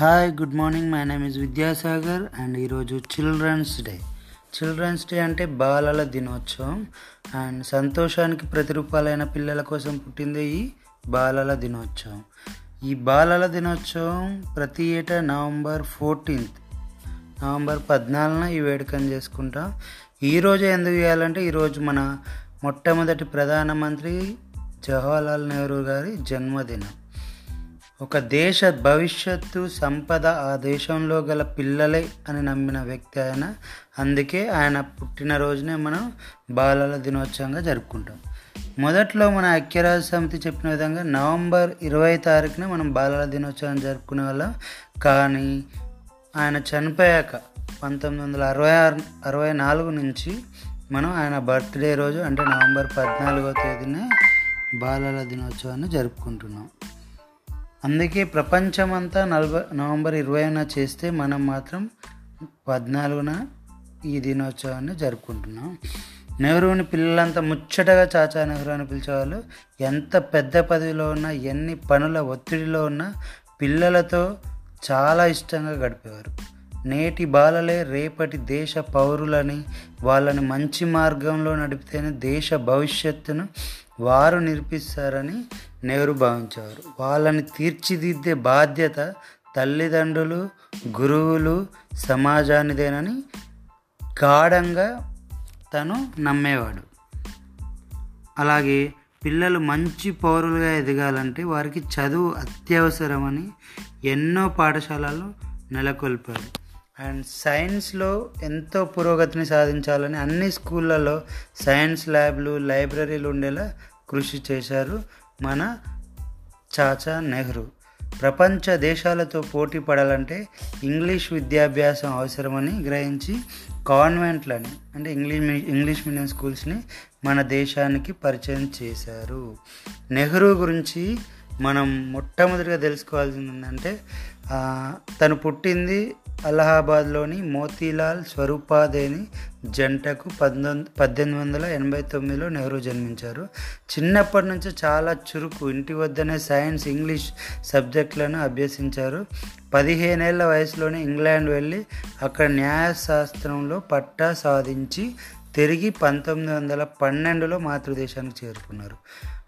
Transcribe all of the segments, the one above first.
Hi good morning my name is Vidyasagar and ఈరోజు children's day children's day అంటే బాలల దినోత్సవం. అండ్ సంతోషానికి ప్రతిరూపాలైన పిల్లల కోసం పుట్టిందే ఈ బాలల దినోత్సవం. ఈ బాలల దినోత్సవం ప్రతి ఏటా నవంబర్ ఫోర్టీన్త్ నవంబర్ పద్నాలుగున ఈ వేడుకను చేసుకుంటాం. ఈరోజు ఎందుకు చేయాలంటే ఈరోజు మన మొట్టమొదటి ప్రధానమంత్రి జవహర్లాల్ నెహ్రూ గారి జన్మదినం. ఒక దేశ భవిష్యత్తు సంపద ఆ దేశంలో గల పిల్లలే అని నమ్మిన వ్యక్తి ఆయన. అందుకే ఆయన పుట్టినరోజునే మనం బాలల దినోత్సవంగా జరుపుకుంటాం. మొదట్లో మన ఐక్యరాజ్య సమితి చెప్పిన విధంగా నవంబర్ ఇరవై తారీఖున మనం బాలల దినోత్సవం జరుపుకునే వాళ్ళం. కానీ ఆయన చనిపోయాక పంతొమ్మిది వందల అరవై ఆరు అరవై నాలుగు నుంచి మనం ఆయన బర్త్డే రోజు అంటే నవంబర్ పద్నాలుగో తేదీనే బాలల దినోత్సవాన్ని జరుపుకుంటున్నాం. అందుకే ప్రపంచమంతా నలభై నవంబర్ ఇరవైన చేస్తే మనం మాత్రం పద్నాలుగున ఈ దినోత్సవాన్ని జరుపుకుంటున్నాం. నెహ్రూని పిల్లలంతా ముచ్చటగా చాచా నెహ్రూ అని పిలిచేవాళ్ళు ఎంత పెద్ద పదవిలో ఉన్నా ఎన్ని పనుల ఒత్తిడిలో ఉన్నా పిల్లలతో చాలా ఇష్టంగా గడిపేవారు. నేటి బాలలే రేపటి దేశ పౌరులని వాళ్ళని మంచి మార్గంలో నడిపితేనే దేశ భవిష్యత్తును వారు నిర్పిస్తారని నెహ్రూ భావించేవారు. వాళ్ళని తీర్చిదిద్దే బాధ్యత తల్లిదండ్రులు గురువులు సమాజానిదేనని గాఢంగా తను నమ్మేవాడు. అలాగే పిల్లలు మంచి పౌరులుగా ఎదగాలంటే వారికి చదువు అత్యవసరమని ఎన్నో పాఠశాలలు నెలకొల్పారు. అండ్ సైన్స్లో ఎంతో పురోగతిని సాధించాలని అన్ని స్కూళ్ళలో సైన్స్ ల్యాబ్లు లైబ్రరీలు ఉండేలా కృషి చేశారు మన చాచా నెహ్రూ. ప్రపంచ దేశాలతో పోటీ పడాలంటే ఇంగ్లీష్ విద్యాభ్యాసం అవసరమని గ్రహించి కాన్వెంట్లని అంటే ఇంగ్లీష్ ఇంగ్లీష్ మీడియం స్కూల్స్ని మన దేశానికి పరిచయం చేశారు. నెహ్రూ గురించి మనం మొట్టమొదటిగా తెలుసుకోవాల్సింది ఏంటంటే తను పుట్టింది అలహాబాద్లోని మోతీలాల్ స్వరూపాదేని జంటకు పంతొమ్మిది పద్దెనిమిది వందల ఎనభై తొమ్మిదిలో నెహ్రూ జన్మించారు. చిన్నప్పటి నుంచి చాలా చురుకు ఇంటి వద్దనే సైన్స్ ఇంగ్లీష్ సబ్జెక్టులను అభ్యసించారు. పదిహేనేళ్ళ వయసులోనే ఇంగ్లాండ్ వెళ్ళి అక్కడ న్యాయశాస్త్రంలో పట్టా సాధించి తిరిగి పంతొమ్మిది వందల పన్నెండులో మాతృదేశానికి చేరుకున్నారు.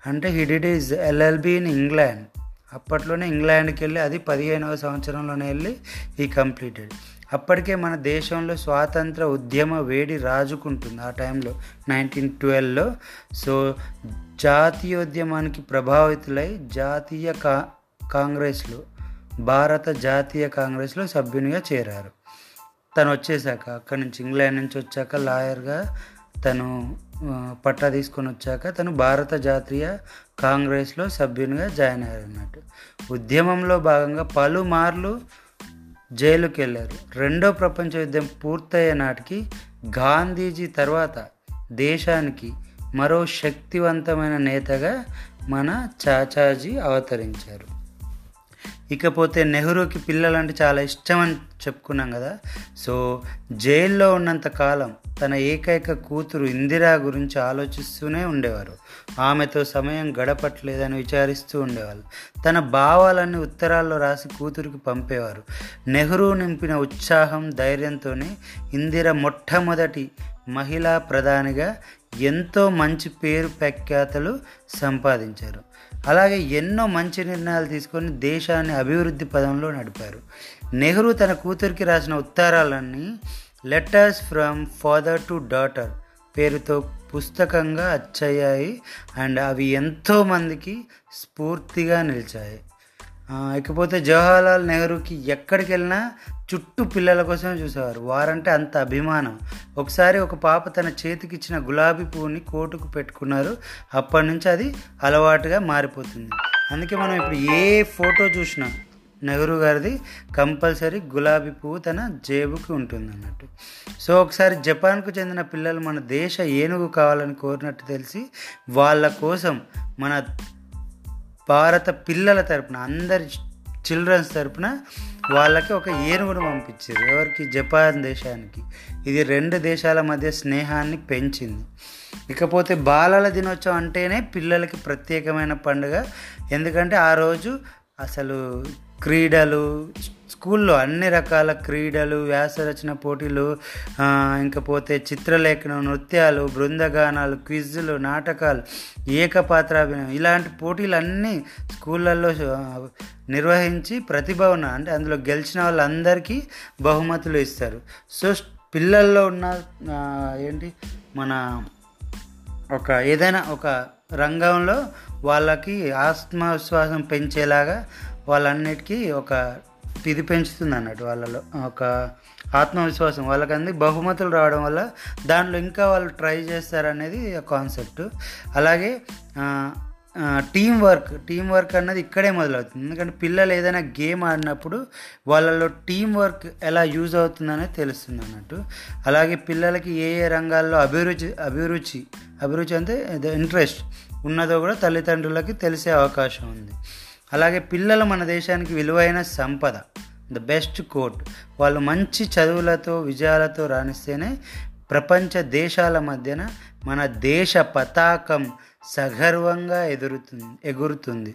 అంటే he did is LLB in England అప్పట్లోనే ఇంగ్లాండ్కి వెళ్ళి అది పదిహేనవ సంవత్సరంలోనే వెళ్ళి ఈ కంప్లీటెడ్. అప్పటికే మన దేశంలో స్వాతంత్ర ఉద్యమ వేడి రాజుకుంటుంది ఆ టైంలో నైన్టీన్ ట్వెల్వ్లో. సో జాతీయోద్యమానికి ప్రభావితులై జాతీయ కా కాంగ్రెస్లో భారత జాతీయ కాంగ్రెస్లో సభ్యునిగా చేరారు. తను వచ్చేసాక అక్కడి నుంచి ఇంగ్లాండ్ నుంచి వచ్చాక లాయర్గా తను పట్టా తీసుకొని వచ్చాక తను భారత జాతీయ కాంగ్రెస్లో సభ్యునిగా జాయిన్ అయ్యారు అన్నట్టు ఉద్యమంలో భాగంగా పలుమార్లు జైలుకి వెళ్ళారు రెండో ప్రపంచ యుద్ధం పూర్తయ్యే నాటికి గాంధీజీ తర్వాత దేశానికి మరో శక్తివంతమైన నేతగా మన చాచాజీ అవతరించారు. ఇకపోతే నెహ్రూకి పిల్లలంటే చాలా ఇష్టం అని చెప్పుకున్నాం కదా. సో జైల్లో ఉన్నంత కాలం తన ఏకైక కూతురు ఇందిరా గురించి ఆలోచిస్తూనే ఉండేవారు. ఆమెతో సమయం గడపట్లేదని విచారిస్తూ ఉండేవాళ్ళు. తన భావాలన్నీ ఉత్తరాల్లో రాసి కూతురికి పంపేవారు. నెహ్రూ నింపిన ఉత్సాహం ధైర్యంతోనే ఇందిర మొట్టమొదటి మహిళా ప్రధానిగా ఎంతో మంచి పేరు ప్రఖ్యాతలు సంపాదించారు. అలాగే ఎన్నో మంచి నిర్ణయాలు తీసుకొని దేశాన్ని అభివృద్ధి పదంలో నడిపారు. నెహ్రూ తన కూతురికి రాసిన ఉత్తరాలన్నీ letters from father to daughter పేరుతో పుస్తకంగా అచ్చయ్యాయి అండ్ అవి ఎంతోమందికి స్ఫూర్తిగా నిలిచాయి. ఇకపోతే జవహర్లాల్ నెహ్రూకి ఎక్కడికి వెళ్ళినా చుట్టూ పిల్లల కోసమే చూసేవారు. వారంటే అంత అభిమానం. ఒకసారి ఒక పాప తన చేతికి ఇచ్చిన గులాబీ పువ్వుని కోటుకు పెట్టుకున్నారు. అప్పటి నుంచి అది అలవాటుగా మారిపోతుంది. అందుకే మనం ఇప్పుడు ఏ ఫోటో చూసినా నెహ్రూ గారిది కంపల్సరీ గులాబీ పువ్వు తన జేబుకి ఉంటుంది అన్నట్టు సో ఒకసారి జపాన్కు చెందిన పిల్లలు మన దేశ ఏనుగు కావాలని కోరినట్టు తెలిసి వాళ్ళ కోసం మన భారత పిల్లల తరపున అందరి చిల్డ్రన్స్ తరపున వాళ్ళకి ఒక ఏనుగును పంపించారు. ఎవరికి? జపాన్ దేశానికి. ఇది రెండు దేశాల మధ్య స్నేహాన్ని పెంచింది. ఇకపోతే బాలల దినోత్సవం అంటేనే పిల్లలకి ప్రత్యేకమైన పండుగ. ఎందుకంటే ఆ రోజు అసలు క్రీడలు స్కూల్లో అన్ని రకాల క్రీడలు వ్యాసరచన పోటీలు ఇంకపోతే పోతే చిత్రలేఖనం నృత్యాలు బృందగానాలు క్విజ్లు నాటకాలు ఏకపాత్రాభినయం ఇలాంటి పోటీలన్నీ స్కూళ్ళల్లో నిర్వహించి ప్రతిభ ఉన్న అంటే అందులో గెలిచిన వాళ్ళందరికీ బహుమతులు ఇస్తారు. సో పిల్లల్లో ఉన్న ఏంటి మన ఒక ఏదైనా ఒక రంగంలో వాళ్ళకి ఆత్మవిశ్వాసం పెంచేలాగా వాళ్ళన్నిటికీ ఒక ఇది పెంచుతుంది అన్నట్టు వాళ్ళలో. ఒక ఆత్మవిశ్వాసం. వాళ్ళకి అంది బహుమతులు రావడం వల్ల దాంట్లో ఇంకా వాళ్ళు ట్రై చేస్తారనేది కాన్సెప్ట్ అలాగే టీం వర్క్ టీం వర్క్ అన్నది ఇక్కడే మొదలవుతుంది. ఎందుకంటే పిల్లలు ఏదైనా గేమ్ ఆడినప్పుడు వాళ్ళలో టీం వర్క్ ఎలా యూజ్ అవుతుందనేది తెలుస్తుంది అన్నట్టు అలాగే పిల్లలకి ఏ ఏ రంగాల్లో అభిరుచి అభిరుచి అభిరుచి అంటే ఇంట్రెస్ట్ ఉన్నదో కూడా తల్లిదండ్రులకి తెలిసే అవకాశం ఉంది. అలాగే పిల్లలు మన దేశానికి విలువైన సంపద ద బెస్ట్ కోట్ వాళ్ళు మంచి చదువులతో విజయాలతో రాణిస్తేనే ప్రపంచ దేశాల మధ్యన మన దేశ పతాకం సగర్వంగా ఎదురుతుంది ఎగురుతుంది.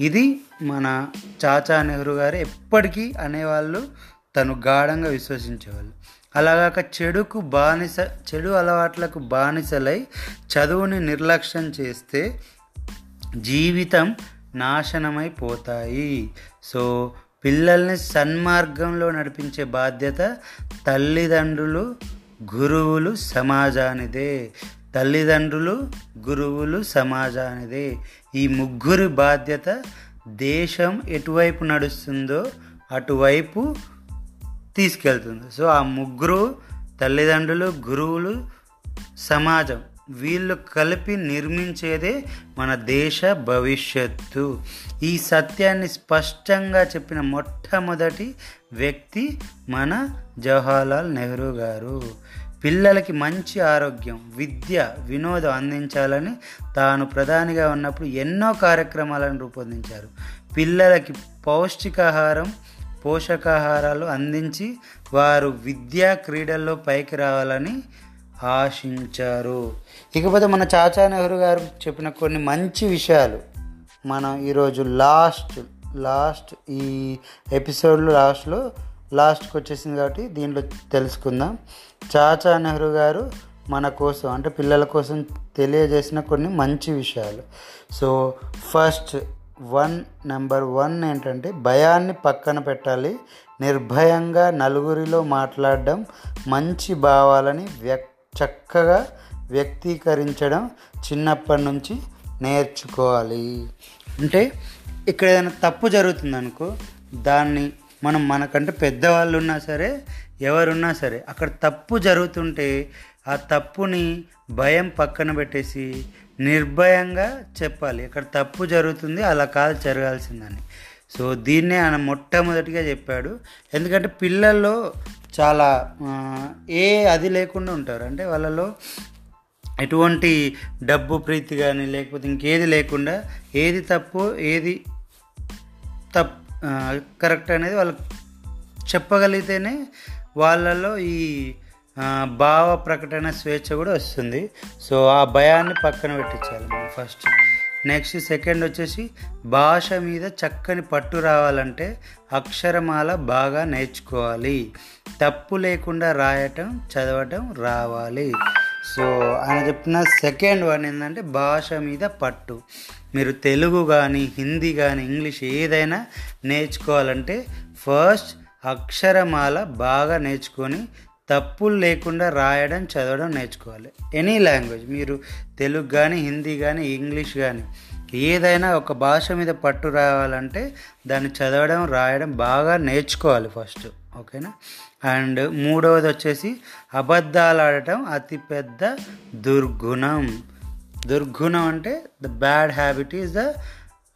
ఇది మన చాచా నెహ్రూ గారు ఎప్పటికీ అనేవాళ్ళు తను గాఢంగా విశ్వసించేవాళ్ళు. అలాగాక చెడుకు బానిస చెడు అలవాట్లకు బానిసలై చదువుని నిర్లక్ష్యం చేస్తే జీవితం నాశనమైపోతాయి. సో పిల్లల్ని సన్మార్గంలో నడిపించే బాధ్యత తల్లిదండ్రులు గురువులు సమాజానిదే. తల్లిదండ్రులు గురువులు సమాజానిదే. ఈ ముగ్గురి బాధ్యత దేశం ఎటువైపు నడుస్తుందో అటువైపు తీసుకెళ్తుంది. సో ఆ ముగ్గురు తల్లిదండ్రులు గురువులు సమాజం వీళ్ళు కలిపి నిర్మించేదే మన దేశ భవిష్యత్తు. ఈ సత్యాన్ని స్పష్టంగా చెప్పిన మొట్టమొదటి వ్యక్తి మన జవహర్లాల్ నెహ్రూ గారు. పిల్లలకి మంచి ఆరోగ్యం విద్య వినోదం అందించాలని తాను ప్రధానిగా ఉన్నప్పుడు ఎన్నో కార్యక్రమాలను రూపొందించారు. పిల్లలకి పౌష్టికాహారం పోషకాహారాలు అందించి వారు విద్యా క్రీడల్లో పైకి రావాలని ఆశించారు. ఇకపోతే మన చాచా నెహ్రూ గారు చెప్పిన కొన్ని మంచి విషయాలు. మనం ఈరోజు లాస్ట్ లాస్ట్ ఈ ఎపిసోడ్లో లాస్ట్లో లాస్ట్కి వచ్చేసింది కాబట్టి దీంట్లో తెలుసుకుందాం. చాచా నెహ్రూ గారు మన కోసం అంటే పిల్లల కోసం తెలియజేసిన కొన్ని మంచి విషయాలు. So first one number one ఏంటంటే భయాన్ని పక్కన పెట్టాలి నిర్భయంగా నలుగురిలో మాట్లాడడం మంచి భావాలని వ్యక్ చక్కగా వ్యక్తీకరించడం చిన్నప్పటి నుంచి నేర్చుకోవాలి. అంటే ఇక్కడ ఏదైనా తప్పు జరుగుతుందనుకో దాన్ని మనం మనకంటే పెద్దవాళ్ళు ఉన్నా సరే ఎవరున్నా సరే అక్కడ తప్పు జరుగుతుంటే ఆ తప్పుని భయం పక్కన పెట్టేసి నిర్భయంగా చెప్పాలి. ఇక్కడ తప్పు జరుగుతుంది అలా కాదు జరగాల్సిందని. సో దీన్నే ఆయన మొట్టమొదటిగా చెప్పాడు. ఎందుకంటే పిల్లల్లో చాలా ఏ అది లేకుండా ఉంటారు. అంటే వాళ్ళలో ఎటువంటి డబ్బు ప్రీతి కానీ లేకపోతే ఇంకేది లేకుండా ఏది తప్పు ఏది తప్ కరెక్ట్ అనేది వాళ్ళకి చెప్పగలిగితేనే వాళ్ళలో ఈ భావ ప్రకటన స్వేచ్ఛ కూడా వస్తుంది. సో ఆ భయాన్ని పక్కన పెట్టించాలి మనం ఫస్ట్. నెక్స్ట్ సెకండ్ వచ్చేసి భాష మీద చక్కని పట్టు రావాలంటే అక్షరమాల బాగా నేర్చుకోవాలి. తప్పు లేకుండా రాయటం చదవటం రావాలి. సో ఆయన చెప్పిన సెకండ్ వన్ ఏంటంటే భాష మీద పట్టు. మీరు తెలుగు కానీ హిందీ కానీ ఇంగ్లీష్ ఏదైనా నేర్చుకోవాలంటే ఫస్ట్ అక్షరమాల బాగా నేర్చుకొని తప్పులు లేకుండా రాయడం చదవడం నేర్చుకోవాలి. ఎనీ లాంగ్వేజ్ మీరు తెలుగు కానీ హిందీ కానీ ఇంగ్లీష్ కానీ ఏదైనా ఒక భాష మీద పట్టు రావాలంటే దాన్ని చదవడం రాయడం బాగా నేర్చుకోవాలి ఫస్ట్ ఓకేనా అండ్ మూడవది వచ్చేసి అబద్ధాలు ఆడటం అతిపెద్ద దుర్గుణం. దుర్గుణం అంటే the bad habit is the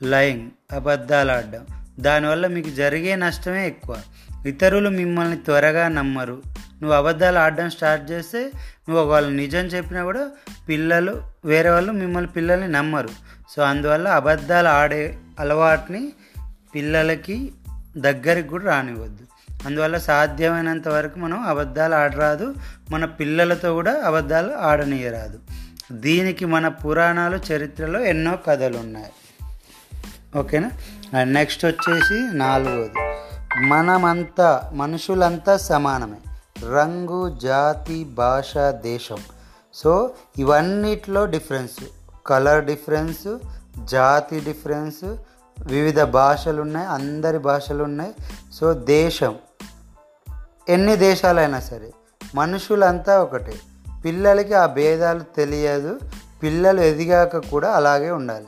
lying అబద్ధాలు ఆడడం. దానివల్ల మీకు జరిగే నష్టమే ఎక్కువ. ఇతరులు మిమ్మల్ని త్వరగా నమ్మరు. నువ్వు అబద్ధాలు ఆడడం స్టార్ట్ చేస్తే నువ్వు వాళ్ళు నిజం చెప్పినా కూడా పిల్లలు వేరే వాళ్ళు మిమ్మల్ని పిల్లల్ని నమ్మరు. సో అందువల్ల అబద్ధాలు ఆడే అలవాటుని పిల్లలకి దగ్గరికి కూడా రానివ్వద్దు. అందువల్ల సాధ్యమైనంత వరకు మనం అబద్ధాలు ఆడరాదు. మన పిల్లలతో కూడా అబద్ధాలు ఆడనీయరాదు. దీనికి మన పురాణాలు చరిత్రలో ఎన్నో కథలు ఉన్నాయి ఓకేనా నెక్స్ట్ వచ్చేసి నాలుగోది. మనమంతా మనుషులంతా సమానమే. రంగు జాతి భాష దేశం. సో ఇవన్నిట్లో డిఫరెన్స్. కలర్ డిఫరెన్స్ జాతి డిఫరెన్స్ వివిధ భాషలు ఉన్నాయి అందరి భాషలు ఉన్నాయి సో దేశం. ఎన్ని దేశాలైనా సరే మనుషులంతా ఒకటే. పిల్లలకి ఆ భేదాలు తెలియదు. పిల్లలు ఎదిగాక కూడా అలాగే ఉండాలి.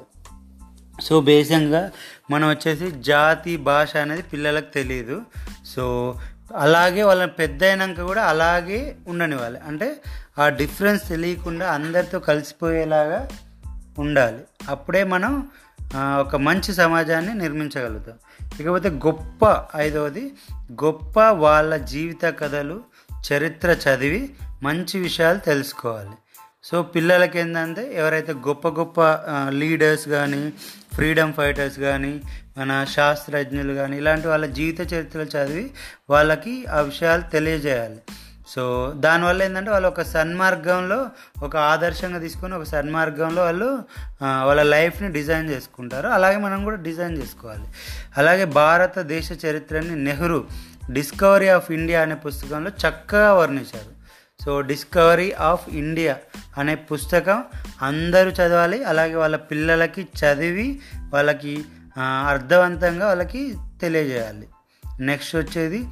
సో బేసిక్గా మనం వచ్చేసి జాతి భాష అనేది పిల్లలకు తెలియదు. సో అలాగే వాళ్ళని పెద్ద అయినాక కూడా అలాగే ఉండనివ్వాలి అంటే ఆ డిఫరెన్స్ తెలియకుండా అందరితో కలిసిపోయేలాగా ఉండాలి. అప్పుడే మనం ఒక మంచి సమాజాన్ని నిర్మించగలుగుతాం. ఇకపోతే గొప్ప ఐదవది గొప్ప వాళ్ళ జీవిత కథలు చరిత్ర చదివి మంచి విషయాలు తెలుసుకోవాలి. సో పిల్లలకి ఏంటంటే ఎవరైతే గొప్ప గొప్ప లీడర్స్ కానీ ఫ్రీడమ్ ఫైటర్స్ కానీ మన శాస్త్రజ్ఞులు కానీ ఇలాంటి వాళ్ళ జీవిత చరిత్రలు చదివి వాళ్ళకి ఆ విషయాలు తెలియజేయాలి. సో దానివల్ల ఏంటంటే వాళ్ళు ఒక సన్మార్గంలో ఒక ఆదర్శంగా తీసుకొని ఒక సన్మార్గంలో వాళ్ళు వాళ్ళ లైఫ్ని డిజైన్ చేసుకుంటారు. అలాగే మనం కూడా డిజైన్ చేసుకోవాలి. అలాగే భారతదేశ చరిత్రని నెహ్రూ డిస్కవరీ ఆఫ్ ఇండియా అనే పుస్తకంలో చక్కగా వర్ణించారు. సో డిస్కవరీ ఆఫ్ ఇండియా అనే పుస్తకం అందరూ చదవాలి. అలాగే వాళ్ళ పిల్లలకి చదివి వాళ్ళకి అర్థవంతంగా వాళ్ళకి తెలియజేయాలి. నెక్స్ట్ వచ్చేది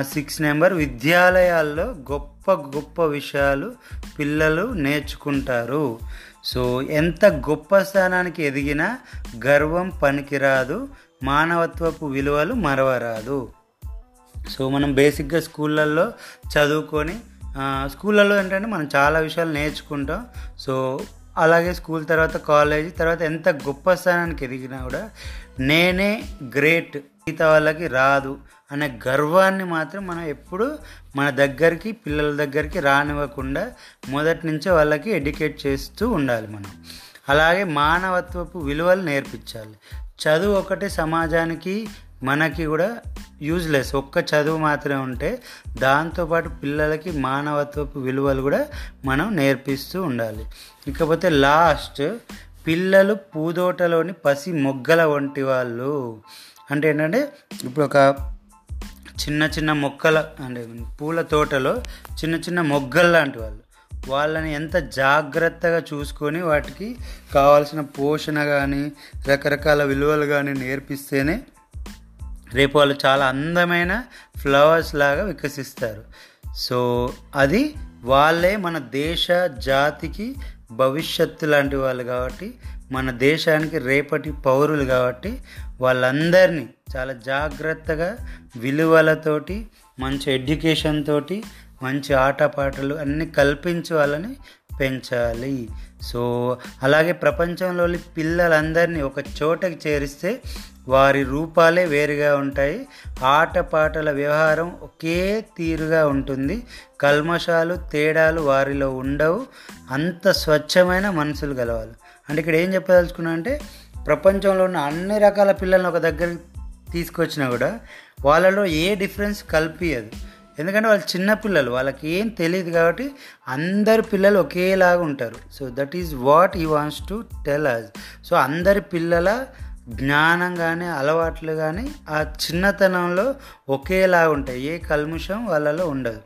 సిక్స్ నెంబర్ విద్యాలయాల్లో గొప్ప గొప్ప విషయాలు పిల్లలు నేర్చుకుంటారు. సో ఎంత గొప్ప స్థానానికి ఎదిగినా గర్వం పనికిరాదు మానవత్వపు విలువలు మరవరాదు. సో మనం బేసిక్గా స్కూళ్ళల్లో చదువుకొని స్కూళ్ళల్లో ఏంటంటే మనం చాలా విషయాలు నేర్చుకుంటాం. సో అలాగే స్కూల్ తర్వాత కాలేజ్ తర్వాత ఎంత గొప్ప స్థానానికి ఎదిగినా కూడా నేనే గ్రేట్ మిగతా వాళ్ళకి రాదు అనే గర్వాన్ని మాత్రం మనం ఎప్పుడు మన దగ్గరికి పిల్లల దగ్గరికి రానివ్వకుండా మొదటి నుంచే వాళ్ళకి ఎడ్యుకేట్ చేస్తూ ఉండాలి మనం. అలాగే మానవత్వపు విలువలు నేర్పించాలి. చదువు ఒకటే సమాజానికి మనకి కూడా యూజ్లెస్ ఒక్క చదువు మాత్రమే ఉంటే దాంతోపాటు పిల్లలకి మానవత్వపు విలువలు కూడా మనం నేర్పిస్తూ ఉండాలి. ఇకపోతే లాస్ట్ పిల్లలు పూదోటలోని పసి మొగ్గల వంటి వాళ్ళు. అంటే ఏంటంటే ఇప్పుడు ఒక చిన్న చిన్న మొక్కల అంటే పూల తోటలో చిన్న చిన్న మొగ్గలు లాంటి వాళ్ళు. వాళ్ళని ఎంత జాగ్రత్తగా చూసుకొని వాటికి కావాల్సిన పోషణ కానీ రకరకాల విలువలు కానీ నేర్పిస్తేనే రేపు వాళ్ళు చాలా అందమైన ఫ్లవర్స్ లాగా వికసిస్తారు. సో అది వాళ్ళే మన దేశ జాతికి భవిష్యత్తు లాంటి వాళ్ళు కాబట్టి మన దేశానికి రేపటి పౌరులు కాబట్టి వాళ్ళందరినీ చాలా జాగ్రత్తగా విలువలతోటి మంచి ఎడ్యుకేషన్ తోటి మంచి ఆటపాటలు అన్నీ కల్పించి వాళ్ళని పెంచాలి. సో అలాగే ప్రపంచంలోని పిల్లలందరినీ ఒక చోటకి చేరిస్తే వారి రూపాలే వేరుగా ఉంటాయి. ఆటపాటల వ్యవహారం ఒకే తీరుగా ఉంటుంది. కల్మషాలు తేడాలు వారిలో ఉండవు. అంత స్వచ్ఛమైన మనసులు గలవాలి అంటే ఇక్కడ ఏం చెప్పదలుచుకున్నా అంటే ప్రపంచంలో ఉన్న అన్ని రకాల పిల్లల్ని ఒక దగ్గర తీసుకొచ్చినా కూడా వాళ్ళలో ఏ డిఫరెన్స్ కల్పియదు. ఎందుకంటే వాళ్ళు చిన్న పిల్లలు వాళ్ళకి ఏం తెలియదు కాబట్టి అందరి పిల్లలు ఒకేలాగా ఉంటారు. So that is what he wants to tell us so అందరి పిల్లల జ్ఞానం కానీ అలవాట్లు కానీ ఆ చిన్నతనంలో ఒకేలాగా ఉంటాయి. ఏ కల్ముషం వాళ్ళలో ఉండదు.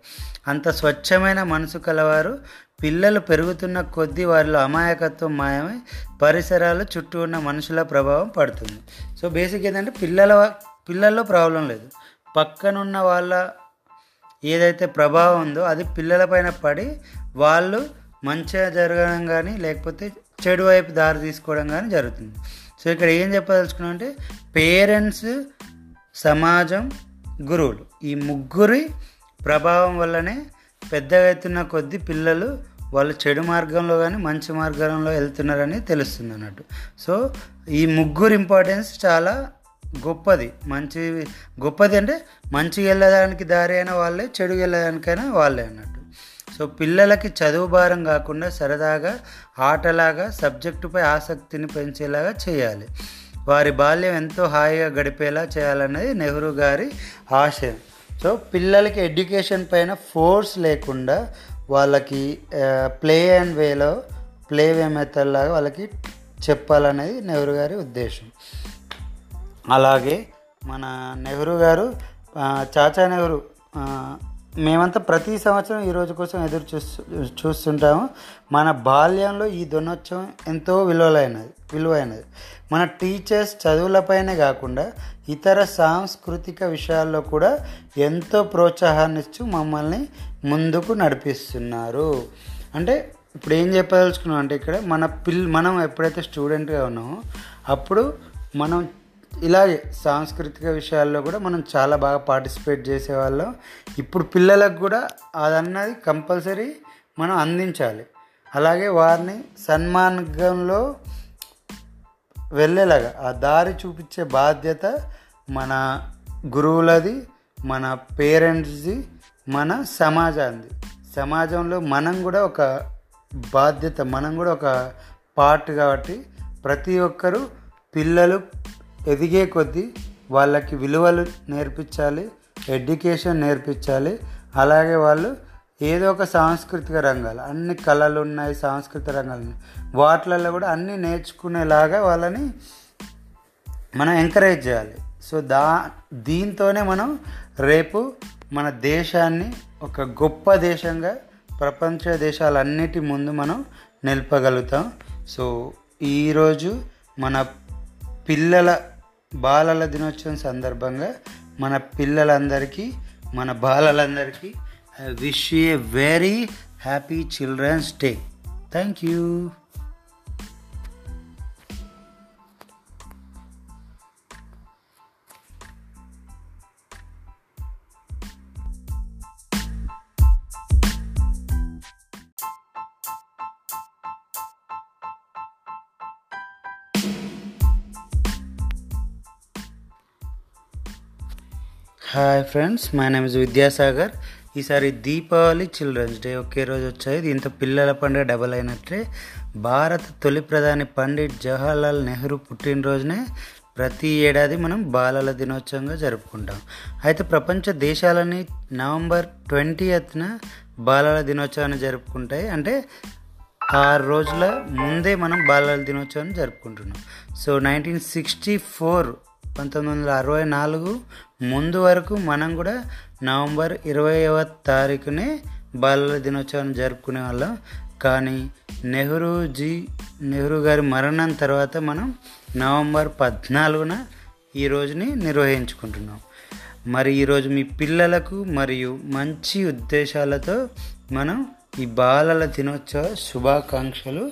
అంత స్వచ్ఛమైన మనసు కలవారు పిల్లలు పెరుగుతున్న కొద్దీ వారిలో అమాయకత్వం మాయమై పరిసరాలు చుట్టూ ఉన్న మనుషుల ప్రభావం పడుతుంది. సో బేసిక్ ఏంటంటే పిల్లల పిల్లల్లో ప్రాబ్లం లేదు. పక్కనున్న వాళ్ళ ఏదైతే ప్రభావం ఉందో అది పిల్లలపైన పడి వాళ్ళు మంచిగా జరగడం కానీ లేకపోతే చెడు వైపు దారి తీసుకోవడం కానీ జరుగుతుంది. సో ఇక్కడ ఏం చెప్పదలుచుకున్నాం అంటే పేరెంట్స్ సమాజం గురువులు. ఈ ముగ్గురి ప్రభావం వల్లనే పెద్దగా అవుతున్న కొద్దీ పిల్లలు వాళ్ళు చెడు మార్గంలో కానీ మంచి మార్గంలో వెళ్తున్నారని తెలుస్తుంది అన్నట్టు. సో ఈ ముగ్గురు ఇంపార్టెన్స్ చాలా గొప్పది. మంచి గొప్పది అంటే మంచిగా వెళ్ళడానికి దారి అయిన వాళ్ళే చెడు వెళ్ళడానికైనా వాళ్ళే అన్నట్టు. సో పిల్లలకి చదువు భారం కాకుండా సరదాగా ఆటలాగా సబ్జెక్టుపై ఆసక్తిని పెంచేలాగా చేయాలి. వారి బాల్యం ఎంతో హాయిగా గడిపేలా చేయాలన్నది నెహ్రూ గారి ఆశయం సో పిల్లలకి ఎడ్యుకేషన్ పైన ఫోర్స్ లేకుండా వాళ్ళకి ప్లే అండ్ వేలో ప్లే వే మెథడ్ లాగా వాళ్ళకి చెప్పాలనేది నెహ్రూ గారి ఉద్దేశం. అలాగే మన నెహ్రూ గారు చాచా నెహ్రూ మేమంతా ప్రతి సంవత్సరం ఈ రోజు కోసం ఎదురు చూస్తూ చూస్తుంటాము. మన బాల్యంలో ఈ దినోత్సవం ఎంతో విలువలైనది విలువైనది. మన టీచర్స్ చదువులపైనే కాకుండా ఇతర సాంస్కృతిక విషయాల్లో కూడా ఎంతో ప్రోత్సాహాన్ని ఇస్తూ మమ్మల్ని ముందుకు నడిపిస్తున్నారు. అంటే ఇప్పుడు ఏం చెప్పదలుచుకున్నాం అంటే ఇక్కడ మన పిల్ మనం ఎప్పుడైతే స్టూడెంట్గా ఉన్నామో అప్పుడు మనం ఇలాగే సాంస్కృతిక విషయాల్లో కూడా మనం చాలా బాగా పార్టిసిపేట్ చేసేవాళ్ళం. ఇప్పుడు పిల్లలకు కూడా అదన్నది కంపల్సరీ మనం అందించాలి. అలాగే వారిని సన్మార్గంలో వెళ్ళేలాగా ఆ దారి చూపించే బాధ్యత మన గురువులది మన పేరెంట్స్ది మన సమాజాన్ని సమాజంలో మనం కూడా ఒక బాధ్యత మనం కూడా ఒక పార్ట్ కాబట్టి ప్రతి ఒక్కరూ పిల్లలు ఎదిగే కొద్దీ వాళ్ళకి విలువలు నేర్పించాలి ఎడ్యుకేషన్ నేర్పించాలి అలాగే వాళ్ళు ఏదో ఒక సాంస్కృతిక రంగాలు అన్ని కళలు ఉన్నాయి సాంస్కృతిక రంగాలు ఉన్నాయి. వాటిలలో కూడా అన్నీ నేర్చుకునేలాగా వాళ్ళని మనం ఎంకరేజ్ చేయాలి. సో దా దీంతోనే మనం రేపు మన దేశాన్ని ఒక గొప్ప దేశంగా ప్రపంచ దేశాలన్నిటి ముందు మనం నిలపగలుగుతాం. సో ఈరోజు మన పిల్లల బాలల దినోత్సవం సందర్భంగా మన పిల్లలందరికీ మన బాలలందరికీ I wish a very happy children's day thank you hi friends my name is Vidyasagar ఈసారి దీపావళి చిల్డ్రన్స్ డే ఒకే రోజు వచ్చాయి. దీంతో పిల్లల పండుగ డబల్ అయినట్లే భారత తొలి ప్రధాని పండిట్ జవహర్లాల్ నెహ్రూ పుట్టినరోజునే ప్రతి ఏడాది మనం బాలల దినోత్సవంగా జరుపుకుంటాం. అయితే ప్రపంచ దేశాలని నవంబర్ ట్వంటీయత్న బాలల దినోత్సవాన్ని జరుపుకుంటాయి. అంటే ఆరు రోజుల ముందే మనం బాలల దినోత్సవాన్ని జరుపుకుంటున్నాం. సో నైన్టీన్ సిక్స్టీ ఫోర్ పంతొమ్మిది వందల అరవై నాలుగు ముందు వరకు మనం కూడా నవంబర్ ఇరవైవ తారీఖునే బాలల దినోత్సవాన్ని జరుపుకునే వాళ్ళం. కానీ నెహ్రూజీ నెహ్రూ గారి మరణం తర్వాత మనం నవంబర్ పద్నాలుగున ఈ రోజుని నిర్వహించుకుంటున్నాం. మరి ఈరోజు మీ పిల్లలకు మరియు మంచి ఉద్దేశాలతో మనం ఈ బాలల దినోత్సవ శుభాకాంక్షలు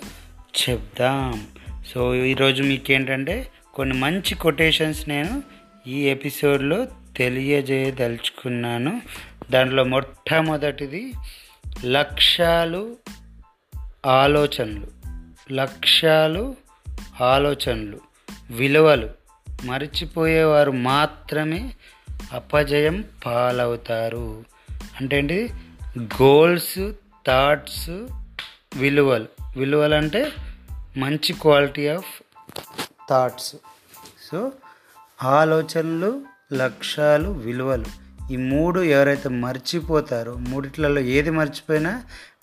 చెప్దాం. సో ఈరోజు మీకేంటంటే కొన్ని మంచి కొటేషన్స్ నేను ఈ ఎపిసోడ్లో తెలియజేయదలుచుకున్నాను. దాంట్లో మొట్టమొదటిది లక్ష్యాలు ఆలోచనలు. లక్ష్యాలు ఆలోచనలు. విలువలు. మర్చిపోయేవారు మాత్రమే అపజయం పాలవుతారు. అంటే ఏంటి గోల్స్ థాట్స్ విలువలు. విలువలు అంటే మంచి క్వాలిటీ ఆఫ్ థాట్స్. సో ఆలోచనలు లక్ష్యాలు విలువలు. ఈ మూడు ఎవరైతే మర్చిపోతారో మూడిట్లలో ఏది మర్చిపోయినా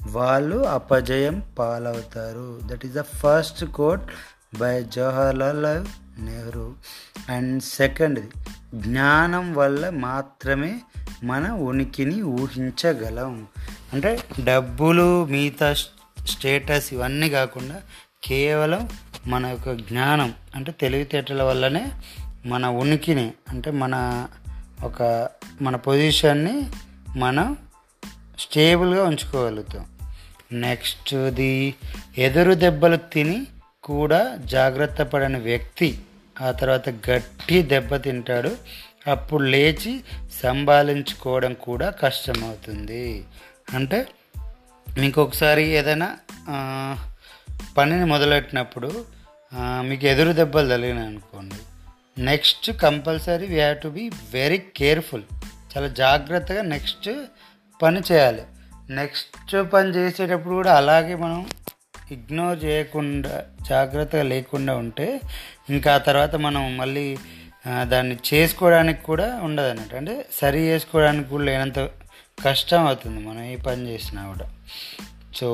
వాళ్ళు అపజయం పాలవుతారు. That is the first quote by Jawaharlal Nehru and సెకండ్ది జ్ఞానం వల్ల మాత్రమే మన ఉనికిని ఊహించగలం. అంటే డబ్బులు మిగతా స్టేటస్ ఇవన్నీ కాకుండా కేవలం మన యొక్క జ్ఞానం అంటే తెలివితేటల వల్లనే మన ఉనికిని అంటే మన ఒక మన పొజిషన్ని మనం స్టేబుల్గా ఉంచుకోగలుగుతాం. నెక్స్ట్ది ఎదురు దెబ్బలు తిని కూడా జాగ్రత్త పడని వ్యక్తి ఆ తర్వాత గట్టి దెబ్బ తింటాడు అప్పుడు లేచి సంభాలించుకోవడం కూడా కష్టమవుతుంది. అంటే మీకు ఒకసారి ఏదైనా పనిని మొదలెట్టినప్పుడు మీకు ఎదురు దెబ్బలు తగిలినాయి అనుకోండి next compulsory we have to be very careful చాలా జాగ్రత్తగా నెక్స్ట్ పని చేయాలి. నెక్స్ట్ పని చేసేటప్పుడు కూడా అలాగే మనం ఇగ్నోర్ చేయకుండా జాగ్రత్తగా లేకుండా ఉంటే ఇంకా ఆ తర్వాత మనం మళ్ళీ దాన్ని చేసుకోవడానికి కూడా ఉండదు అన్నట్టు అంటే సరి చేసుకోవడానికి కూడా లేనంత కష్టం అవుతుంది మనం ఏ పని చేసినా కూడా. సో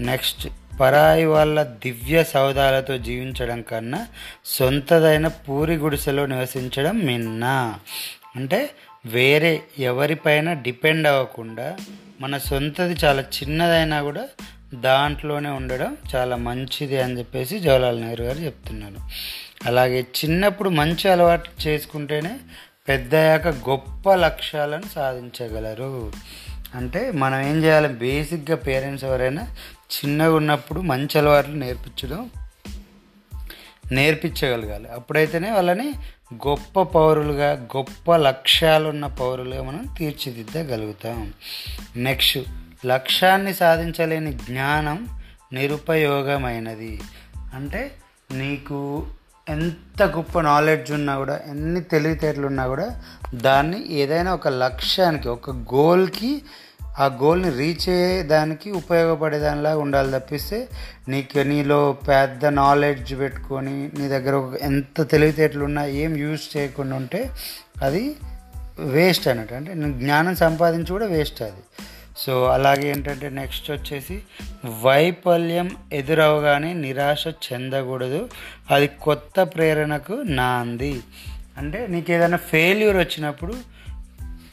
నెక్స్ట్ పరాయి వాళ్ళ దివ్య సౌదాలతో జీవించడం కన్నా సొంతదైన పూరి గుడిసెలో నివసించడం మిన్న. అంటే వేరే ఎవరిపైన డిపెండ్ అవ్వకుండా మన సొంతది చాలా చిన్నదైనా కూడా దాంట్లోనే ఉండడం చాలా మంచిది అని చెప్పేసి జవహర్లాల్ నెహ్రూ గారు చెప్తున్నారు. అలాగే చిన్నప్పుడు మంచి అలవాటు చేసుకుంటేనే పెద్దయ్యాక గొప్ప లక్ష్యాలను సాధించగలరు. అంటే మనం ఏం చేయాలి? బేసిక్గా పేరెంట్స్ ఎవరైనా చిన్నగా ఉన్నప్పుడు మంచి అలవాట్లు నేర్పించడం నేర్పించగలగాలి. అప్పుడైతేనే వాళ్ళని గొప్ప పౌరులుగా గొప్ప లక్ష్యాలున్న పౌరులుగా మనం తీర్చిదిద్దగలుగుతాం. నెక్స్ట్ లక్ష్యాన్ని సాధించలేని జ్ఞానం నిరుపయోగమైనది. అంటే నీకు ఎంత గొప్ప నాలెడ్జ్ ఉన్నా కూడా ఎన్ని తెలివితేటలు ఉన్నా కూడా దాన్ని ఏదైనా ఒక లక్ష్యానికి ఒక గోల్కి ఆ గోల్ని రీచ్ అయ్యేదానికి ఉపయోగపడే దానిలాగా ఉండాలి తప్పిస్తే నీకు నీలో పెద్ద నాలెడ్జ్ పెట్టుకొని నీ దగ్గర ఒక ఎంత తెలివితేటలు ఉన్నా ఏం యూజ్ చేయకుండా ఉంటే అది వేస్ట్ అన్నట్టు. అంటే జ్ఞానం సంపాదించి కూడా వేస్ట్ అది. సో అలాగే ఏంటంటే నెక్స్ట్ వచ్చేసి వైఫల్యం ఎదురవగానే నిరాశ చెందకూడదు. అది కొత్త ప్రేరణకు నాంది. అంటే నీకు ఏదైనా ఫెయిల్యూర్ వచ్చినప్పుడు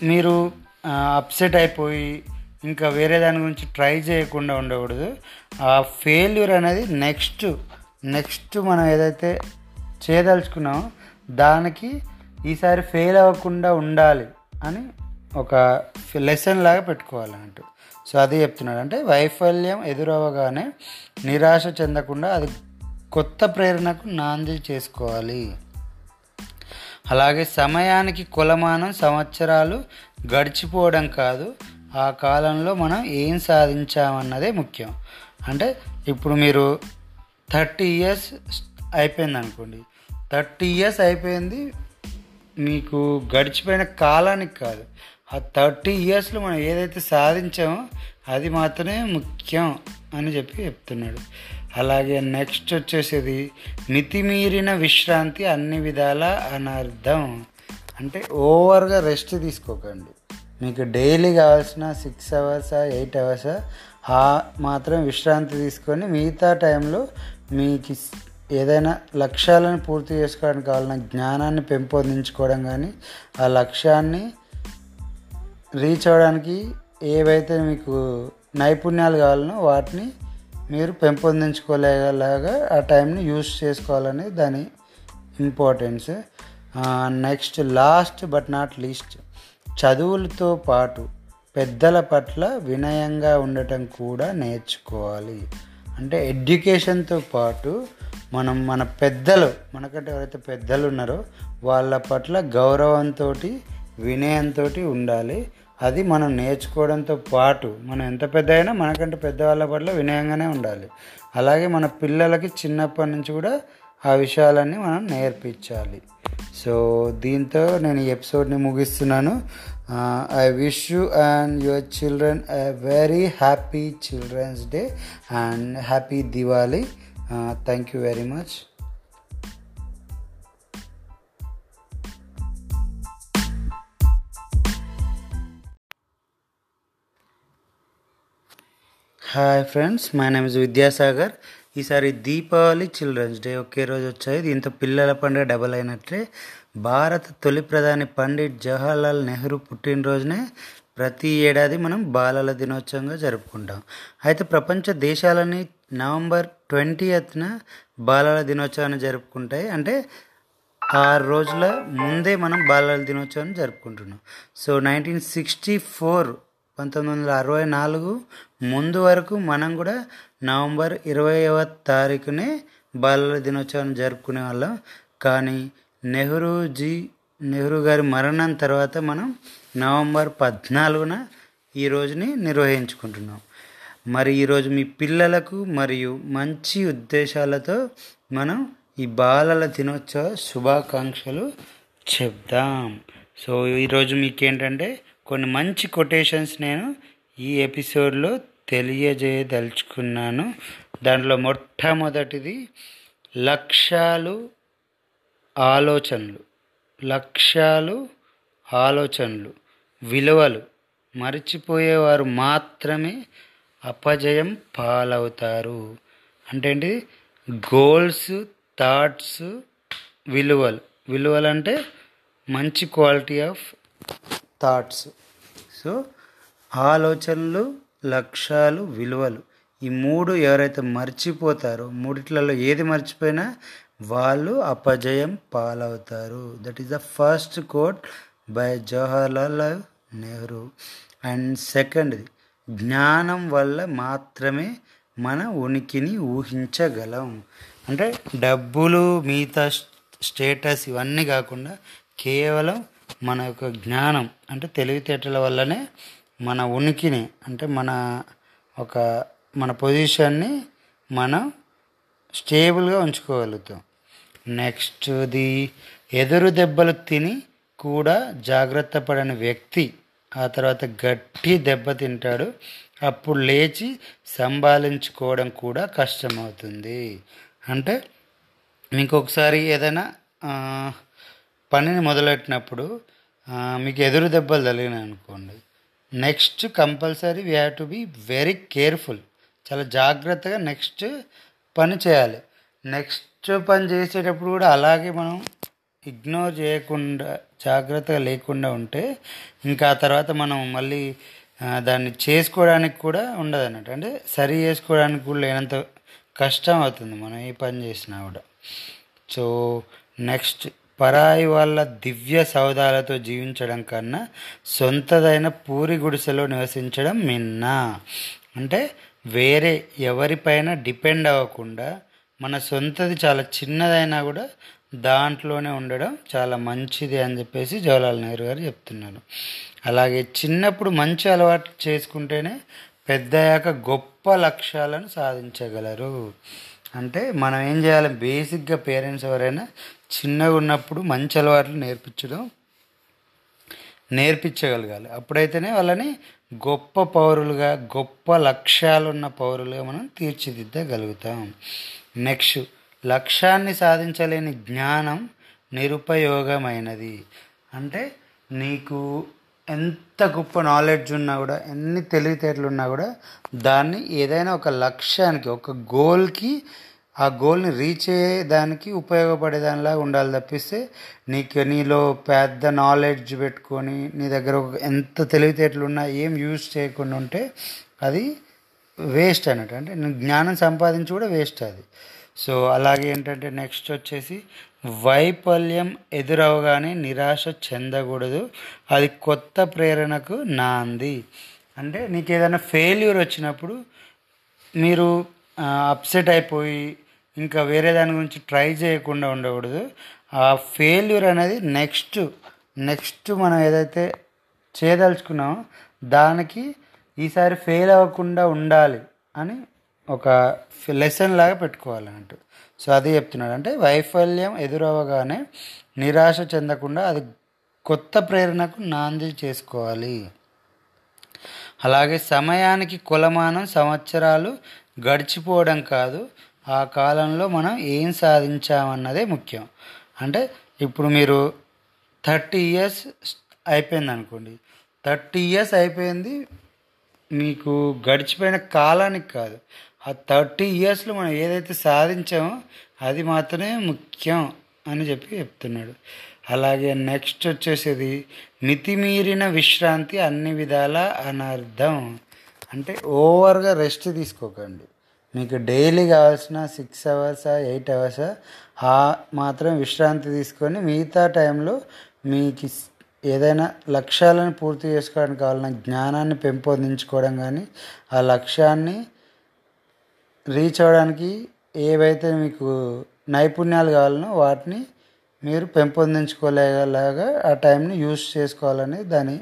మీరు అప్సెట్ అయిపోయి ఇంకా వేరే దాని గురించి ట్రై చేయకుండా ఉండకూడదు. ఆ ఫెయిల్యూర్ అనేది నెక్స్ట్ నెక్స్ట్ మనం ఏదైతే చేయదలుచుకున్నామో దానికి ఈసారి ఫెయిల్ అవ్వకుండా ఉండాలి అని ఒక లెసన్ లాగా పెట్టుకోవాలన్నట్టు సో అది చెప్తున్నాడు. అంటే వైఫల్యం ఎదురవగానే నిరాశ చెందకుండా అది కొత్త ప్రేరణకు నాంది చేసుకోవాలి. అలాగే సమయానికి కొలమానం సంవత్సరాలు గడిచిపోవడం కాదు. ఆ కాలంలో మనం ఏం సాధించామన్నదే ముఖ్యం. అంటే ఇప్పుడు మీరు థర్టీ ఇయర్స్ అయిపోయింది అనుకోండి థర్టీ ఇయర్స్ అయిపోయింది మీకు గడిచిపోయిన కాలానికి కాదు. ఆ థర్టీ ఇయర్స్లో మనం ఏదైతే సాధించామో అది మాత్రమే ముఖ్యం అని చెప్పి చెప్తున్నాడు. అలాగే నెక్స్ట్ వచ్చేసేది మితిమీరిన విశ్రాంతి అన్ని విధాల అనర్థం. అంటే ఓవర్గా రెస్ట్ తీసుకోకండి. మీకు డైలీ కావాల్సిన సిక్స్ అవర్సా ఎయిట్ అవర్సా ఆ మాత్రం విశ్రాంతి తీసుకొని మిగతా టైంలో మీకు ఏదైనా లక్ష్యాలను పూర్తి చేసుకోవడానికి కావాలన్న జ్ఞానాన్ని పెంపొందించుకోవడం కానీ ఆ లక్ష్యాన్ని రీచ్ అవ్వడానికి ఏవైతే మీకు నైపుణ్యాలు కావాలనో వాటిని మీరు పెంపొందించుకోలేలాగా ఆ టైంని యూస్ చేసుకోవాలని దాని importance. Next last but not least. చదువులతో పాటు పెద్దల పట్ల వినయంగా ఉండటం కూడా నేర్చుకోవాలి. అంటే ఎడ్యుకేషన్తో పాటు మనం మన పెద్దలు మనకంటే ఎవరైతే పెద్దలు ఉన్నారో వాళ్ళ పట్ల గౌరవంతో వినయంతో ఉండాలి. అది మనం నేర్చుకోవడంతో పాటు మనం ఎంత పెద్ద అయినా మనకంటే పెద్దవాళ్ళ పట్ల వినయంగానే ఉండాలి. అలాగే మన పిల్లలకి చిన్నప్పటి నుంచి కూడా ఆ విషయాలన్నీ మనం నేర్పించాలి. సో దీంతో నేను ఈ ఎపిసోడ్ని ముగిస్తున్నాను. I wish you and your children a very happy children's day and happy Diwali thank you very much hi friends my name is Vidyasagar ఈసారి దీపావళి చిల్డ్రన్స్ డే ఒకే రోజు వచ్చాయి. దీంతో పిల్లల పండుగ డబల్ అయినట్లే భారత తొలి ప్రధాని పండిట్ జవహర్లాల్ నెహ్రూ పుట్టినరోజునే ప్రతి ఏడాది మనం బాలల దినోత్సవంగా జరుపుకుంటాం. అయితే ప్రపంచ దేశాలని నవంబర్ ట్వంటీయత్న బాలల దినోత్సవాన్ని జరుపుకుంటాయి. అంటే ఆరు రోజుల ముందే మనం బాలల దినోత్సవాన్ని జరుపుకుంటున్నాం. సో నైన్టీన్ సిక్స్టీ ఫోర్ పంతొమ్మిది వందల అరవై నాలుగు ముందు వరకు మనం కూడా నవంబర్ ఇరవైవ తారీఖునే బాలల దినోత్సవాన్ని జరుపుకునే వాళ్ళం. కానీ నెహ్రూజీ నెహ్రూ గారి మరణం తర్వాత మనం నవంబర్ పద్నాలుగున ఈ రోజుని నిర్వహించుకుంటున్నాం. మరి ఈరోజు మీ పిల్లలకు మరియు మంచి ఉద్దేశాలతో మనం ఈ బాలల దినోత్సవ శుభాకాంక్షలు చెప్దాం. సో ఈరోజు మీకేంటంటే కొన్ని మంచి కొటేషన్స్ నేను ఈ ఎపిసోడ్లో తెలియజేయదలుచుకున్నాను. దాంట్లో మొట్టమొదటిది లక్ష్యాలు ఆలోచనలు. లక్ష్యాలు ఆలోచనలు. విలువలు. మర్చిపోయేవారు మాత్రమే అపజయం పాలవుతారు. అంటే ఏంటి గోల్స్ థాట్స్ విలువలు. విలువలు అంటే మంచి క్వాలిటీ ఆఫ్ థాట్స్. సో ఆలోచనలు లక్ష్యాలు విలువలు. ఈ మూడు ఎవరైతే మర్చిపోతారో మూడిట్లలో ఏది మర్చిపోయినా వాళ్ళు అపజయం పాలవుతారు. That is the first quote by Jawaharlal Nehru and సెకండ్ది జ్ఞానం వల్ల మాత్రమే మన ఉనికిని ఊహించగలం. అంటే డబ్బులు మిగతా స్టేటస్ ఇవన్నీ కాకుండా కేవలం మన యొక్క జ్ఞానం అంటే తెలివితేటల వల్లనే మన ఉనికిని అంటే మన ఒక మన పొజిషన్ని మనం స్టేబుల్గా ఉంచుకోగలుగుతాం. నెక్స్ట్ది ఎదురు దెబ్బలు తిని కూడా జాగ్రత్త పడని వ్యక్తి ఆ తర్వాత గట్టి దెబ్బ తింటాడు అప్పుడు లేచి సంభాలించుకోవడం కూడా కష్టమవుతుంది. అంటే మీకు ఒకసారి ఏదైనా పనిని మొదలెట్టినప్పుడు మీకు ఎదురు దెబ్బలు తగిలినాయి అనుకోండి next compulsory we have to be very careful చాలా జాగ్రత్తగా నెక్స్ట్ పని చేయాలి. నెక్స్ట్ పని చేసేటప్పుడు కూడా అలాగే మనం ఇగ్నోర్ చేయకుండా జాగ్రత్తగా లేకుండా ఉంటే ఇంకా ఆ తర్వాత మనం మళ్ళీ దాన్ని చేసుకోవడానికి కూడా ఉండదు అన్నట్టు అంటే సరి చేసుకోవడానికి కూడా లేనంత కష్టం అవుతుంది మనం ఏ పని చేసినా కూడా. సో నెక్స్ట్ పరాయి వాళ్ళ దివ్య సౌదాలతో జీవించడం కన్నా సొంతదైన పూరి గుడిసెలో నివసించడం మిన్న అంటే వేరే ఎవరిపైన డిపెండ్ అవ్వకుండా మన సొంతది చాలా చిన్నదైనా కూడా దాంట్లోనే ఉండడం చాలా మంచిది అని చెప్పేసి జవహర్లాల్ నెహ్రూ గారు చెప్తున్నారు. అలాగే చిన్నప్పుడు మంచి అలవాటు చేసుకుంటేనే పెద్దయ్యాక గొప్ప లక్ష్యాలను సాధించగలరు. అంటే మనం ఏం చేయాలి? బేసిక్గా పేరెంట్స్ ఎవరైనా చిన్నగా ఉన్నప్పుడు మంచి అలవాట్లు నేర్పించడం నేర్పించగలగాలి. అప్పుడైతేనే వాళ్ళని గొప్ప పౌరులుగా గొప్ప లక్ష్యాలున్న పౌరులుగా మనం తీర్చిదిద్దగలుగుతాం. నెక్స్ట్ లక్ష్యాన్ని సాధించలేని జ్ఞానం నిరుపయోగమైనది. అంటే నీకు ఎంత గొప్ప నాలెడ్జ్ ఉన్నా కూడా ఎన్ని తెలివితేటలు ఉన్నా కూడా దాన్ని ఏదైనా ఒక లక్ష్యానికి ఒక గోల్కి ఆ గోల్ని రీచ్ అయ్యేదానికి ఉపయోగపడే దానిలా ఉండాలి తప్పిస్తే నీకు నీలో పెద్ద నాలెడ్జ్ పెట్టుకొని నీ దగ్గర ఒక ఎంత తెలివితేటలు ఉన్నా ఏం యూజ్ చేయకుండా ఉంటే అది వేస్ట్ అన్నట్టు. అంటే నేను జ్ఞానం సంపాదించి కూడా వేస్ట్ అది. సో అలాగే ఏంటంటే నెక్స్ట్ వచ్చేసి వైఫల్యం ఎదురవగానే నిరాశ చెందకూడదు. అది కొత్త ప్రేరణకు నాంది. అంటే నీకు ఏదైనా ఫెయిల్యూర్ వచ్చినప్పుడు మీరు అప్సెట్ అయిపోయి ఇంకా వేరే దాని గురించి ట్రై చేయకుండా ఉండకూడదు. ఆ ఫెయిల్యూర్ అనేది నెక్స్ట్ నెక్స్ట్ మనం ఏదైతే చేయదలుచుకున్నామో దానికి ఈసారి ఫెయిల్ అవ్వకుండా ఉండాలి అని ఒక లెసన్ లాగా పెట్టుకోవాలన్నట్టు. సో అది చెప్తున్నాడు. అంటే వైఫల్యం ఎదురవగానే నిరాశ చెందకుండా అది కొత్త ప్రేరణకు నాంది చేసుకోవాలి. అలాగే సమయానికి కులమానం సంవత్సరాలు గడిచిపోవడం కాదు. ఆ కాలంలో మనం ఏం సాధించామన్నదే ముఖ్యం. అంటే ఇప్పుడు మీరు థర్టీ ఇయర్స్ అయిపోయింది అనుకోండి థర్టీ ఇయర్స్ అయిపోయింది మీకు గడిచిపోయిన కాలానికి కాదు. ఆ థర్టీ ఇయర్స్లో మనం ఏదైతే సాధించామో అది మాత్రమే ముఖ్యం అని చెప్పి చెప్తున్నాడు. అలాగే నెక్స్ట్ వచ్చేసేది మితిమీరిన విశ్రాంతి అన్ని విధాల అనర్థం. అంటే ఓవర్గా రెస్ట్ తీసుకోకండి. మీకు డైలీ కావాల్సిన సిక్స్ అవర్సా ఎయిట్ అవర్సా ఆ మాత్రం విశ్రాంతి తీసుకొని మిగతా టైంలో మీకు ఏదైనా లక్ష్యాలను పూర్తి చేసుకోవడానికి కావాలన్న జ్ఞానాన్ని పెంపొందించుకోవడం కానీ ఆ లక్ష్యాన్ని రీచ్ అవ్వడానికి ఏవైతే మీకు నైపుణ్యాలు కావాలనో వాటిని మీరు పెంపొందించుకోలేలాగా ఆ టైంని యూస్ చేసుకోవాలని దాని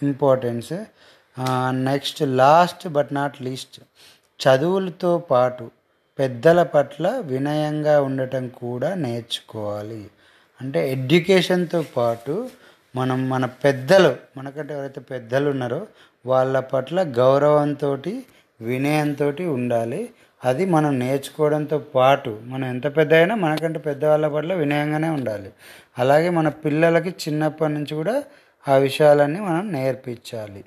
importance. Next last but not least. చదువులతో పాటు పెద్దల పట్ల వినయంగా ఉండటం కూడా నేర్చుకోవాలి. అంటే ఎడ్యుకేషన్తో పాటు మనం మన పెద్దలు మనకంటే ఎవరైతే పెద్దలు ఉన్నారో వాళ్ళ పట్ల గౌరవంతో వినయంతో ఉండాలి. అది మనం నేర్చుకోవడంతో పాటు మనం ఎంత పెద్ద అయినా మనకంటే పెద్దవాళ్ళ పట్ల వినయంగానే ఉండాలి. అలాగే మన పిల్లలకి చిన్నప్పటి నుంచి కూడా ఆ విషయాలన్నీ మనం నేర్పించాలి.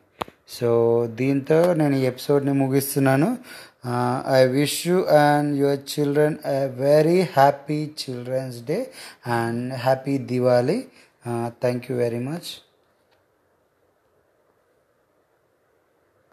సో దీంతో నేను ఈ ఎపిసోడ్ని ముగిస్తున్నాను. I wish you and your children a very happy children's day and happy Diwali thank you very much